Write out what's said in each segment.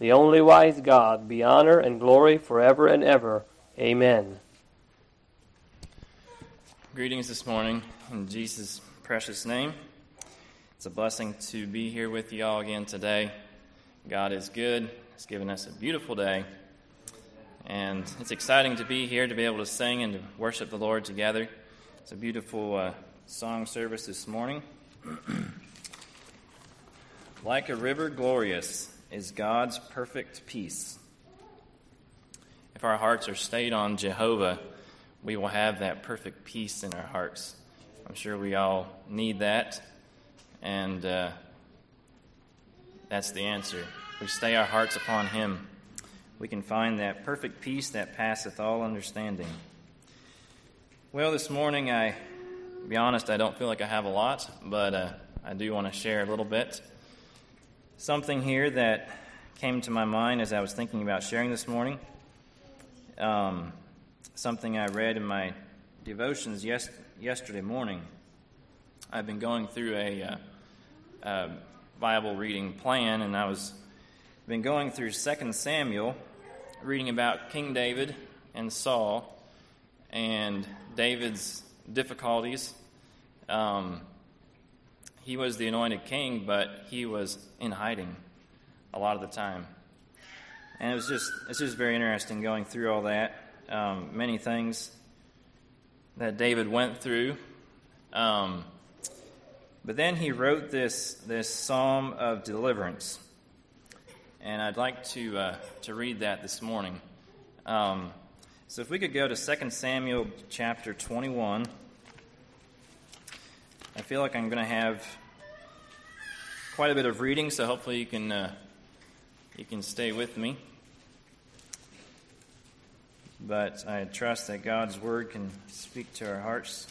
the only wise God, be honor and glory forever and ever. Amen. Greetings this morning in Jesus' precious name. It's a blessing to be here with you all again today. God is good. He's given us a beautiful day. And it's exciting to be here to be able to sing and to worship the Lord together. It's a beautiful uh, song service this morning. like a river glorious is God's perfect peace. If our hearts are stayed on Jehovah, we will have that perfect peace in our hearts. I'm sure we all need that, and uh, that's the answer. We stay our hearts upon Him. We can find that perfect peace that passeth all understanding. Well, this morning, I, be honest, I don't feel like I have a lot, but uh, I do want to share a little bit. Something here that came to my mind as I was thinking about sharing this morning. Um, something I read in my devotions yes, yesterday morning. I've been going through a, uh, Bible reading plan, and I was been going through 2 Samuel, reading about King David and Saul, and David's difficulties. Um, he was the anointed king, but he was in hiding a lot of the time. And it was just it's just very interesting going through all that. Um, many things that David went through. Um, but then he wrote this this psalm of deliverance, and I'd like to uh, to read that this morning. Um, so if we could go to 2 Samuel chapter 21. I feel like I'm going to have quite a bit of reading, so hopefully you can uh, you can stay with me. But I trust that God's word can speak to our hearts.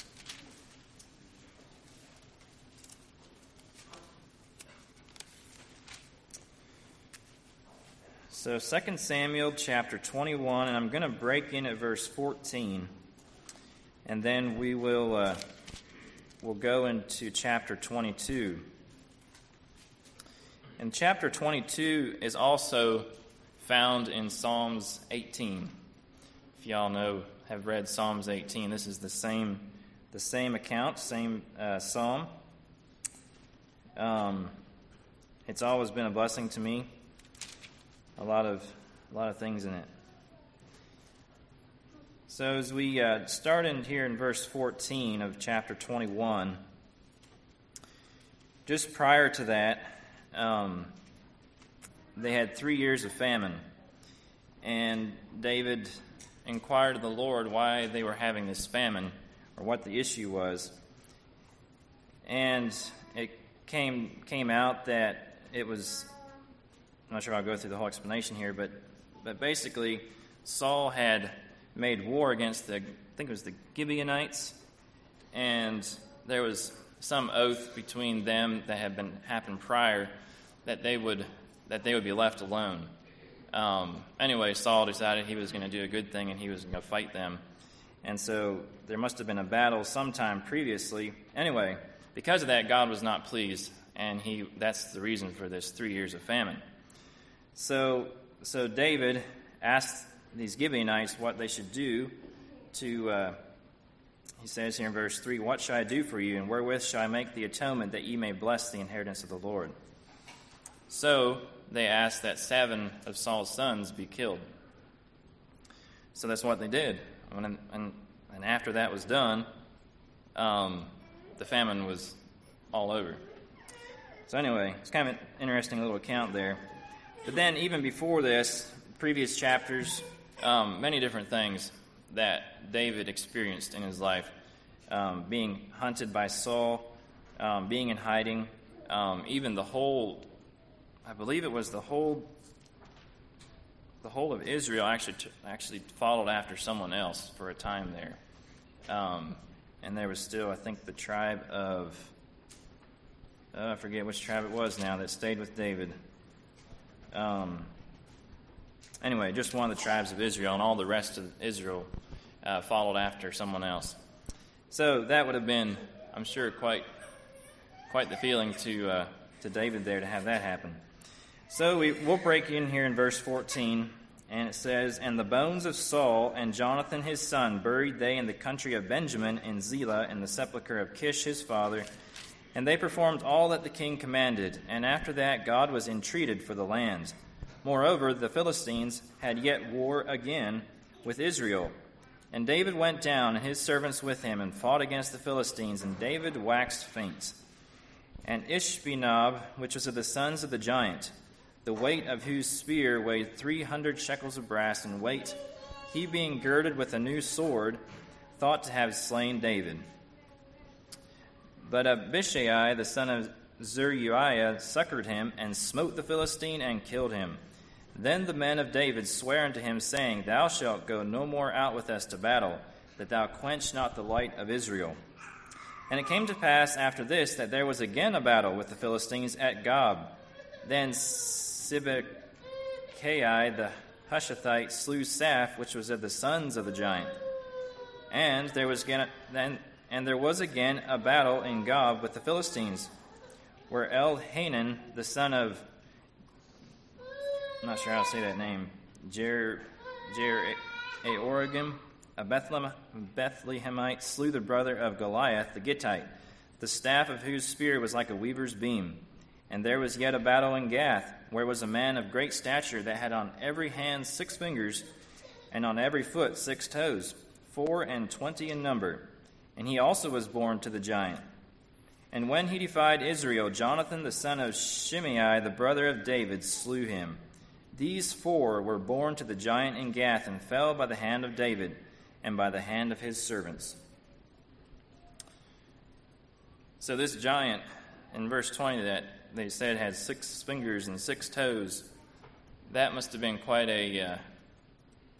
So 2 Samuel chapter 21, and I'm going to break in at verse 14, and then we will uh, we'll go into chapter 22. And chapter 22 is also found in Psalms 18. If y'all know, have read Psalms 18, this is the same, the same account, same uh, psalm. Um, it's always been a blessing to me. A lot of, a lot of things in it. So as we uh, start in here in verse 14 of chapter 21, just prior to that, um, they had three years of famine. And David inquired of the Lord why they were having this famine or what the issue was. And it came, came out that it was, I'm not sure if I'll go through the whole explanation here, but, but basically, Saul had made war against the, I think it was the Gibeonites, and there was some oath between them that had been happened prior that they would that they would be left alone. Um, anyway, Saul decided he was going to do a good thing and he was going to fight them. And so there must have been a battle sometime previously. Anyway, because of that, God was not pleased, and he that's the reason for this three years of famine. So so David asked these Gibeonites what they should do to uh, he says here in verse 3 What shall I do for you, and wherewith shall I make the atonement that ye may bless the inheritance of the Lord? So they asked that seven of Saul's sons be killed. So that's what they did. And, and, and after that was done, um, the famine was all over. So, anyway, it's kind of an interesting little account there. But then, even before this, previous chapters, um, many different things that David experienced in his life um, being hunted by Saul, um, being in hiding, um, even the whole, I believe it was the whole the whole of Israel actually t- actually followed after someone else for a time there, um, and there was still, I think, the tribe of uh, I forget which tribe it was now that stayed with David. Um, anyway, just one of the tribes of Israel, and all the rest of Israel uh, followed after someone else. So that would have been, I'm sure, quite quite the feeling to uh, to David there to have that happen. So we, we'll break in here in verse 14, and it says, And the bones of Saul and Jonathan his son buried they in the country of Benjamin in Zelah in the sepulchre of Kish his father. And they performed all that the king commanded, and after that God was entreated for the land. Moreover, the Philistines had yet war again with Israel. And David went down, and his servants with him, and fought against the Philistines, and David waxed faint. And Ishbi-benob, which was of the sons of the giant, the weight of whose spear weighed three hundred shekels of brass in weight, he being girded with a new sword, thought to have slain David. But Abishai, the son of Zeruiah, succored him, and smote the Philistine, and killed him. Then the men of David sware unto him, saying, Thou shalt go no more out with us to battle, that thou quench not the light of Israel. And it came to pass after this that there was again a battle with the Philistines at Gob. Then Sibbechai the Hushathite slew Saph, which was of the sons of the giant. And there was again, then, and there was again a battle in Gob with the Philistines, where Elhanan, the son of, I'm not sure how to say that name, Jer, Jer a Oregon, a Bethlehem, Bethlehemite, slew the brother of Goliath, the Gittite, the staff of whose spear was like a weaver's beam. And there was yet a battle in Gath, where was a man of great stature that had on every hand six fingers, and on every foot six toes, four and twenty in number. And he also was born to the giant. And when he defied Israel, Jonathan the son of Shimei, the brother of David, slew him. These four were born to the giant in Gath, and fell by the hand of David, and by the hand of his servants. So this giant, in verse 20, that they said had six fingers and six toes. That must have been quite a uh,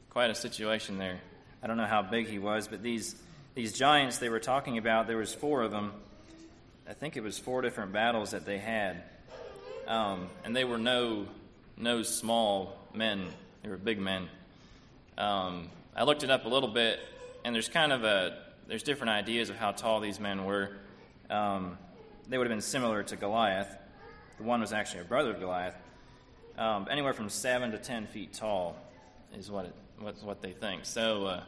quite a situation there. I don't know how big he was, but these these giants they were talking about, there was four of them. I think it was four different battles that they had, um, and they were no no small men. They were big men. Um, I looked it up a little bit, and there's kind of a there's different ideas of how tall these men were. Um, they would have been similar to Goliath. The one was actually a brother of Goliath. Um, anywhere from seven to ten feet tall is what it, what, what they think. So, uh,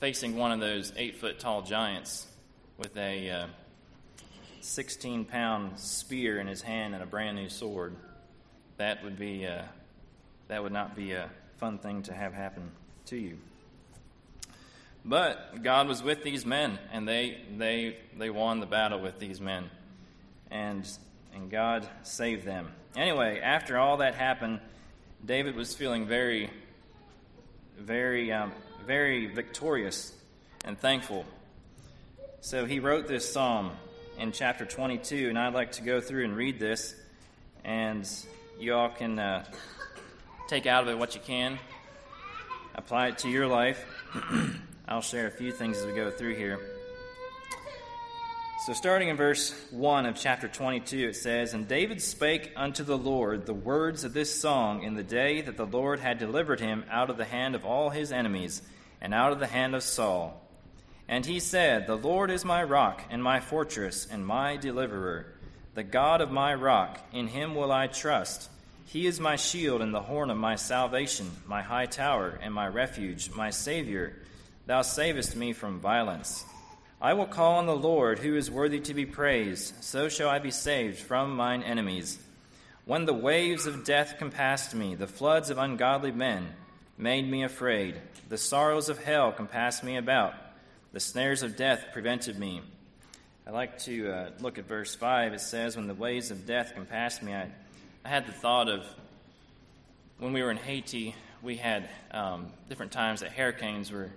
facing one of those eight foot tall giants with a uh, 16 pound spear in his hand and a brand new sword, that would be uh, that would not be a fun thing to have happen to you. But God was with these men, and they they they won the battle with these men, and and God saved them. Anyway, after all that happened, David was feeling very, very, um, very victorious and thankful. So he wrote this psalm in chapter 22, and I'd like to go through and read this, and you all can uh, take out of it what you can, apply it to your life. I'll share a few things as we go through here. So, starting in verse 1 of chapter 22, it says, And David spake unto the Lord the words of this song in the day that the Lord had delivered him out of the hand of all his enemies, and out of the hand of Saul. And he said, The Lord is my rock, and my fortress, and my deliverer, the God of my rock, in him will I trust. He is my shield and the horn of my salvation, my high tower, and my refuge, my Savior. Thou savest me from violence. I will call on the Lord, who is worthy to be praised. So shall I be saved from mine enemies. When the waves of death compassed me, the floods of ungodly men made me afraid. The sorrows of hell compassed me about. The snares of death prevented me. I like to uh, look at verse 5. It says, When the waves of death compassed me, I, I had the thought of when we were in Haiti, we had um, different times that hurricanes were,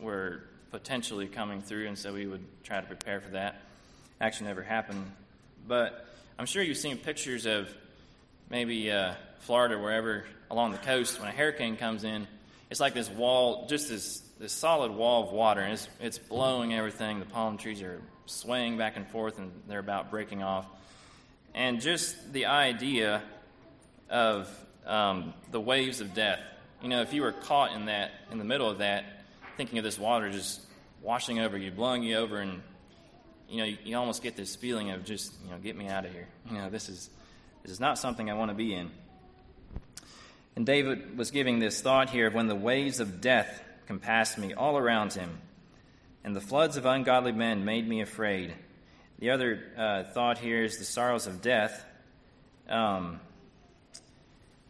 were potentially coming through, and so we would try to prepare for that. Actually, never happened. But I'm sure you've seen pictures of maybe uh, Florida, wherever along the coast, when a hurricane comes in, it's like this wall, just this, this solid wall of water, and it's, it's blowing everything. The palm trees are swaying back and forth, and they're about breaking off. And just the idea of um, the waves of death. You know, if you were caught in that, in the middle of that, thinking of this water just washing over you, blowing you over, and you know, you, you almost get this feeling of just, you know, get me out of here. You know, this is this is not something I want to be in. And David was giving this thought here of when the waves of death compassed me all around him, and the floods of ungodly men made me afraid. The other uh, thought here is the sorrows of death. Um,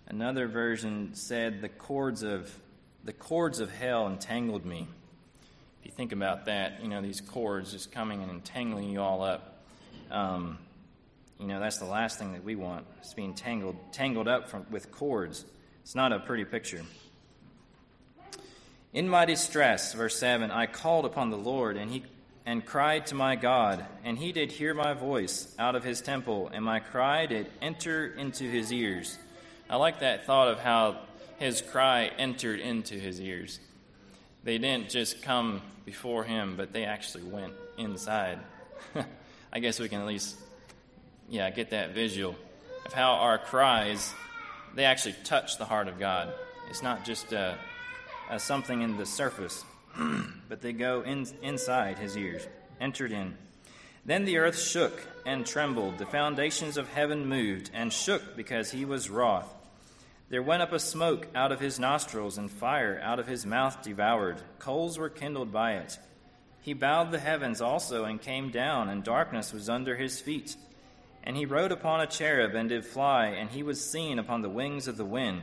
another version said the cords of the cords of hell entangled me. If you think about that, you know these cords just coming and entangling you all up. Um, you know that's the last thing that we want is being tangled tangled up from, with cords. It's not a pretty picture. In my distress, verse 7, I called upon the Lord, and he and cried to my God, and he did hear my voice out of his temple, and my cry did enter into his ears. I like that thought of how his cry entered into his ears. They didn't just come before him, but they actually went inside. I guess we can at least, yeah, get that visual of how our cries they actually touch the heart of God. It's not just uh, uh, something in the surface, but they go in, inside his ears, entered in. Then the earth shook and trembled. The foundations of heaven moved and shook because he was wroth. There went up a smoke out of his nostrils, and fire out of his mouth devoured. Coals were kindled by it. He bowed the heavens also and came down, and darkness was under his feet. And he rode upon a cherub and did fly, and he was seen upon the wings of the wind.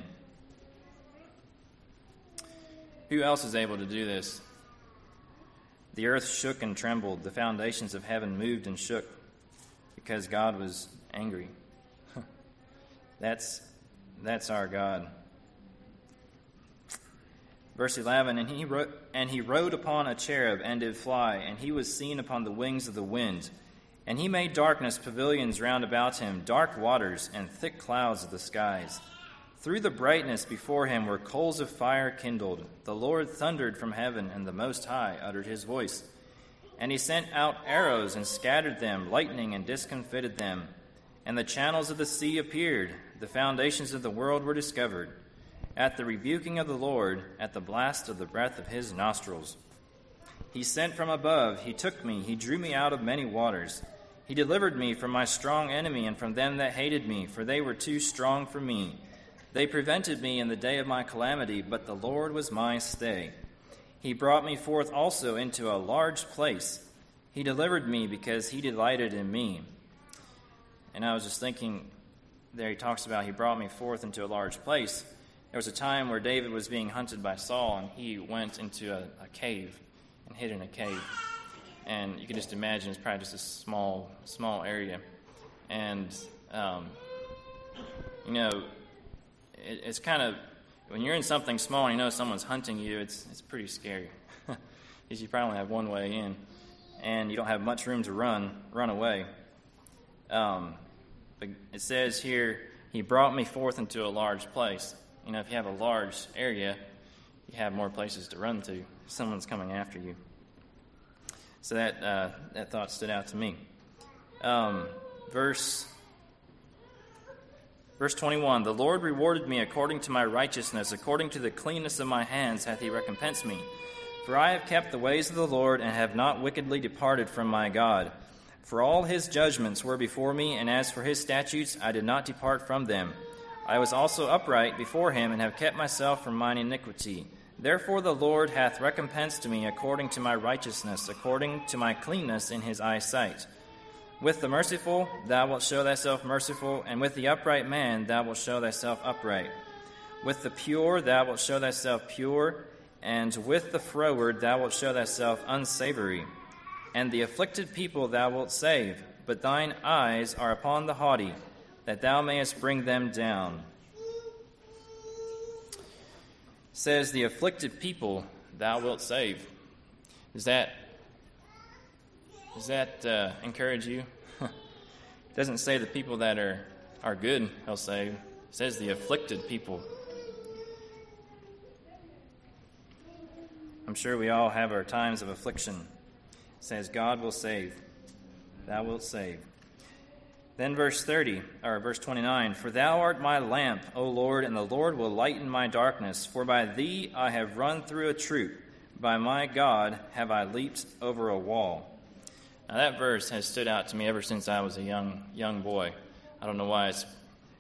Who else is able to do this? The earth shook and trembled, the foundations of heaven moved and shook, because God was angry. that's, that's our God. Verse 11 and he, ro- and he rode upon a cherub and did fly, and he was seen upon the wings of the wind. And he made darkness pavilions round about him, dark waters, and thick clouds of the skies. Through the brightness before him were coals of fire kindled. The Lord thundered from heaven, and the Most High uttered his voice. And he sent out arrows and scattered them, lightning and discomfited them. And the channels of the sea appeared, the foundations of the world were discovered. At the rebuking of the Lord, at the blast of the breath of his nostrils. He sent from above, he took me, he drew me out of many waters. He delivered me from my strong enemy and from them that hated me, for they were too strong for me. They prevented me in the day of my calamity, but the Lord was my stay. He brought me forth also into a large place. He delivered me because he delighted in me. And I was just thinking, there he talks about he brought me forth into a large place. There was a time where David was being hunted by Saul, and he went into a, a cave and hid in a cave and you can just imagine it's probably just a small small area, and um, you know it, it's kind of when you're in something small and you know someone's hunting you, it's it's pretty scary because you probably only have one way in, and you don't have much room to run run away. Um, but it says here, He brought me forth into a large place. You know, if you have a large area, you have more places to run to. Someone's coming after you. So that, uh, that thought stood out to me. Um, verse, verse 21 The Lord rewarded me according to my righteousness, according to the cleanness of my hands hath he recompensed me. For I have kept the ways of the Lord, and have not wickedly departed from my God. For all his judgments were before me, and as for his statutes, I did not depart from them. I was also upright before him, and have kept myself from mine iniquity. Therefore the Lord hath recompensed me according to my righteousness, according to my cleanness in his eyesight. With the merciful thou wilt show thyself merciful, and with the upright man thou wilt show thyself upright. With the pure thou wilt show thyself pure, and with the froward thou wilt show thyself unsavory. And the afflicted people thou wilt save, but thine eyes are upon the haughty, that thou mayest bring them down says, The afflicted people thou wilt save. Is that, does that uh, encourage you? it doesn't say the people that are, are good he'll save. says the afflicted people. I'm sure we all have our times of affliction. It says, God will save. Thou wilt save. Then verse 30, or verse 29 For thou art my lamp, O Lord, and the Lord will lighten my darkness. For by thee I have run through a troop. By my God have I leaped over a wall. Now that verse has stood out to me ever since I was a young young boy. I don't know why. It's,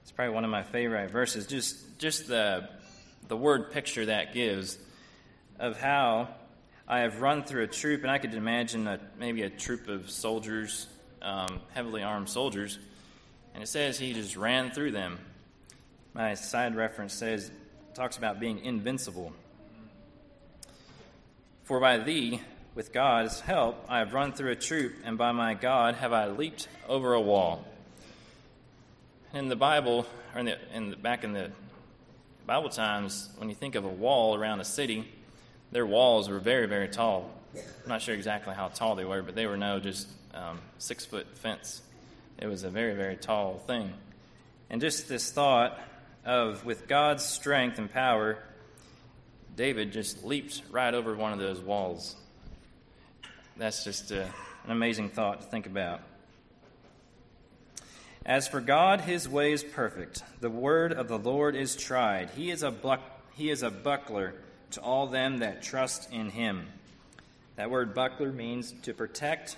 it's probably one of my favorite verses. Just just the the word picture that gives of how I have run through a troop, and I could imagine a, maybe a troop of soldiers, um, heavily armed soldiers, and it says he just ran through them. My side reference says talks about being invincible. For by thee, with God's help, I have run through a troop, and by my God have I leaped over a wall. In the Bible, or in the, in the, back in the Bible times, when you think of a wall around a city, their walls were very, very tall. I'm not sure exactly how tall they were, but they were no just um, six foot fence. It was a very, very tall thing. And just this thought of with God's strength and power, David just leaped right over one of those walls. That's just uh, an amazing thought to think about. As for God, his way is perfect. The word of the Lord is tried. He is a, he is a buckler to all them that trust in him. That word buckler means to protect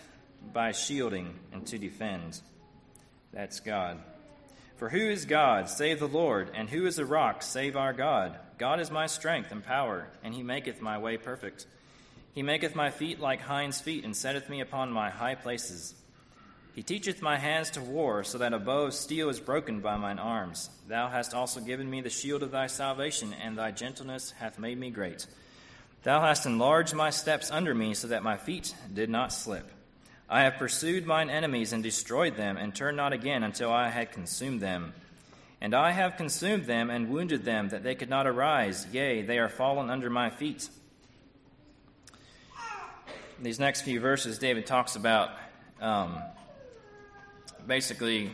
by shielding and to defend. That's God. For who is God, save the Lord? And who is a rock, save our God? God is my strength and power, and he maketh my way perfect. He maketh my feet like hinds' feet, and setteth me upon my high places. He teacheth my hands to war, so that a bow of steel is broken by mine arms. Thou hast also given me the shield of thy salvation, and thy gentleness hath made me great. Thou hast enlarged my steps under me, so that my feet did not slip. I have pursued mine enemies and destroyed them, and turned not again until I had consumed them. And I have consumed them and wounded them, that they could not arise. Yea, they are fallen under my feet. These next few verses, David talks about um, basically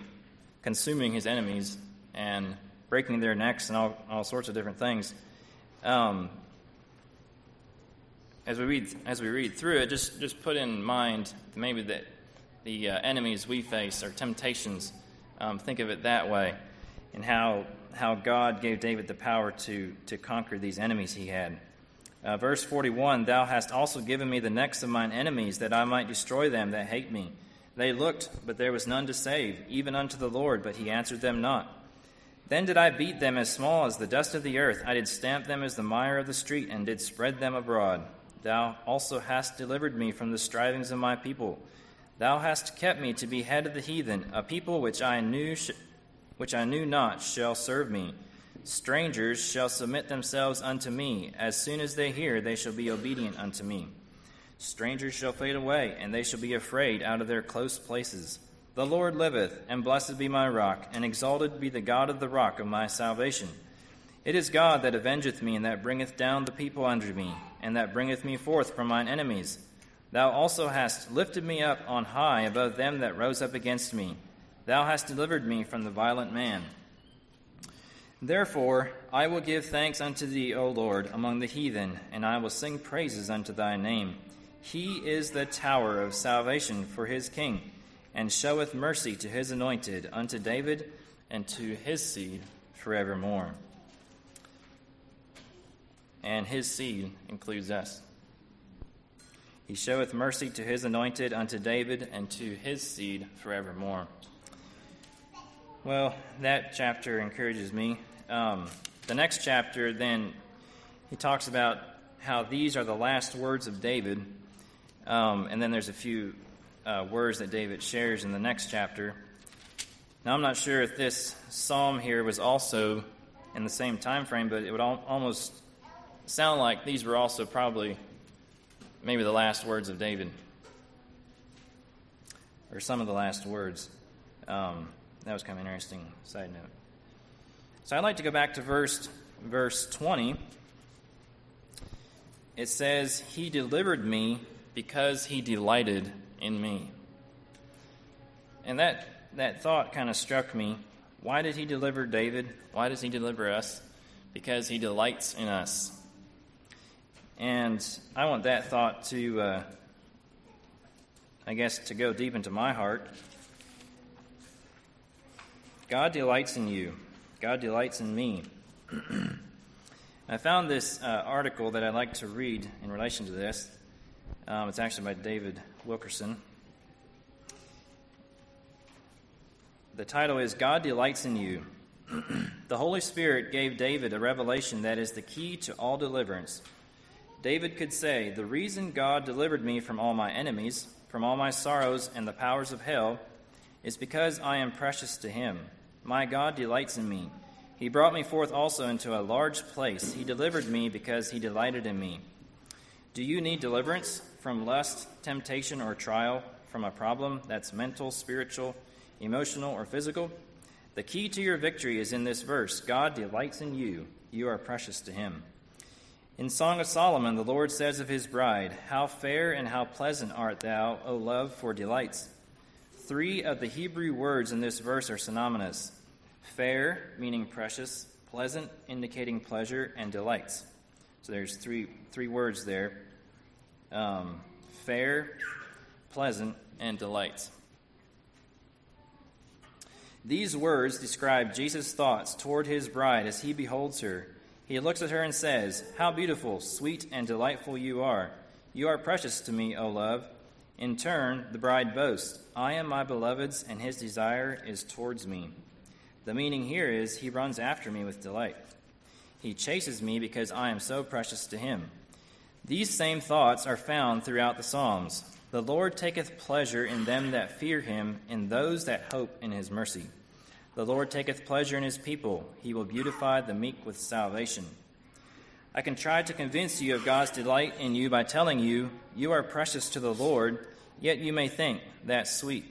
consuming his enemies and breaking their necks and all, all sorts of different things. Um, as we read as we read through it, just just put in mind maybe that the uh, enemies we face are temptations. Um, think of it that way, and how how God gave David the power to to conquer these enemies he had. Uh, verse 41 Thou hast also given me the necks of mine enemies, that I might destroy them that hate me. They looked, but there was none to save, even unto the Lord, but he answered them not. Then did I beat them as small as the dust of the earth. I did stamp them as the mire of the street, and did spread them abroad. Thou also hast delivered me from the strivings of my people. Thou hast kept me to be head of the heathen, a people which I knew, sh- which I knew not shall serve me. Strangers shall submit themselves unto me. As soon as they hear, they shall be obedient unto me. Strangers shall fade away, and they shall be afraid out of their close places. The Lord liveth, and blessed be my rock, and exalted be the God of the rock of my salvation. It is God that avengeth me, and that bringeth down the people under me, and that bringeth me forth from mine enemies. Thou also hast lifted me up on high above them that rose up against me. Thou hast delivered me from the violent man. Therefore, I will give thanks unto thee, O Lord, among the heathen, and I will sing praises unto thy name. He is the tower of salvation for his king, and showeth mercy to his anointed, unto David and to his seed forevermore. And his seed includes us. He showeth mercy to his anointed, unto David and to his seed forevermore. Well, that chapter encourages me. Um, the next chapter, then, he talks about how these are the last words of David um, and then there's a few uh, words that David shares in the next chapter. Now, I'm not sure if this psalm here was also in the same time frame, but it would al- almost sound like these were also probably maybe the last words of David, or some of the last words. Um, that was kind of an interesting side note. So I'd like to go back to verse verse 20. It says, "He delivered me because he delighted in me. And that, that thought kind of struck me Why did he deliver David? Why does he deliver us? Because he delights in us. And I want that thought to, uh, I guess, to go deep into my heart. God delights in you. God delights in me. I found this uh, article that I'd like to read in relation to this. Um, it's actually by David Wilkerson. The title is God Delights in You. the Holy Spirit gave David a revelation that is the key to all deliverance. David could say, The reason God delivered me from all my enemies, from all my sorrows and the powers of hell, is because I am precious to him. My God delights in me. He brought me forth also into a large place. He delivered me because he delighted in me. Do you need deliverance from lust, temptation, or trial, from a problem that's mental, spiritual, emotional, or physical? The key to your victory is in this verse God delights in you. You are precious to him. In Song of Solomon, the Lord says of his bride, How fair and how pleasant art thou, O love, for delights. Three of the Hebrew words in this verse are synonymous fair, meaning precious, pleasant, indicating pleasure, and delights. So there's three, three words there um, fair, pleasant, and delights. These words describe Jesus' thoughts toward his bride as he beholds her. He looks at her and says, How beautiful, sweet, and delightful you are. You are precious to me, O love. In turn, the bride boasts, I am my beloved's, and his desire is towards me. The meaning here is, He runs after me with delight. He chases me because I am so precious to him. These same thoughts are found throughout the Psalms. The Lord taketh pleasure in them that fear him, in those that hope in his mercy. The Lord taketh pleasure in his people. He will beautify the meek with salvation. I can try to convince you of God's delight in you by telling you, you are precious to the Lord, yet you may think, that's sweet,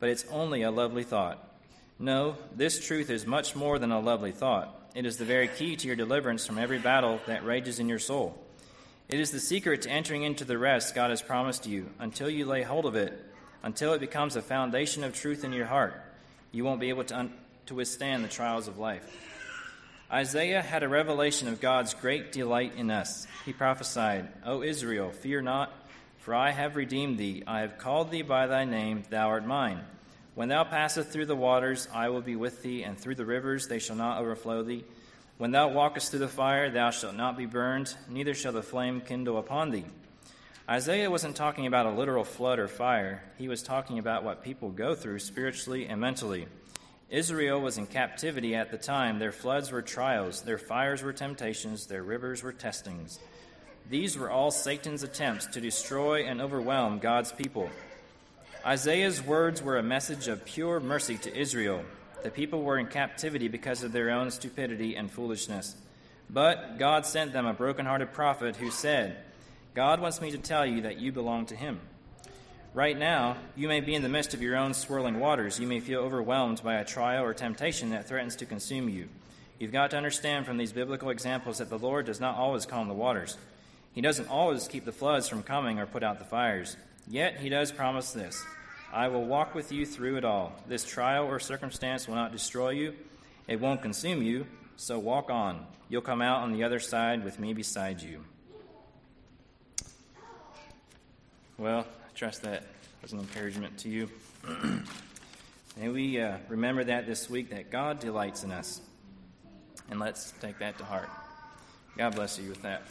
but it's only a lovely thought. No, this truth is much more than a lovely thought. It is the very key to your deliverance from every battle that rages in your soul. It is the secret to entering into the rest God has promised you until you lay hold of it, until it becomes a foundation of truth in your heart. You won't be able to, un- to withstand the trials of life. Isaiah had a revelation of God's great delight in us. He prophesied, O Israel, fear not, for I have redeemed thee. I have called thee by thy name, thou art mine. When thou passest through the waters, I will be with thee, and through the rivers, they shall not overflow thee. When thou walkest through the fire, thou shalt not be burned, neither shall the flame kindle upon thee. Isaiah wasn't talking about a literal flood or fire. He was talking about what people go through spiritually and mentally. Israel was in captivity at the time. Their floods were trials, their fires were temptations, their rivers were testings. These were all Satan's attempts to destroy and overwhelm God's people. Isaiah's words were a message of pure mercy to Israel. The people were in captivity because of their own stupidity and foolishness. But God sent them a broken-hearted prophet who said, God wants me to tell you that you belong to him. Right now, you may be in the midst of your own swirling waters. You may feel overwhelmed by a trial or temptation that threatens to consume you. You've got to understand from these biblical examples that the Lord does not always calm the waters. He doesn't always keep the floods from coming or put out the fires. Yet, He does promise this I will walk with you through it all. This trial or circumstance will not destroy you, it won't consume you, so walk on. You'll come out on the other side with me beside you. Well, I trust that was an encouragement to you. May we uh, remember that this week that God delights in us. And let's take that to heart. God bless you with that.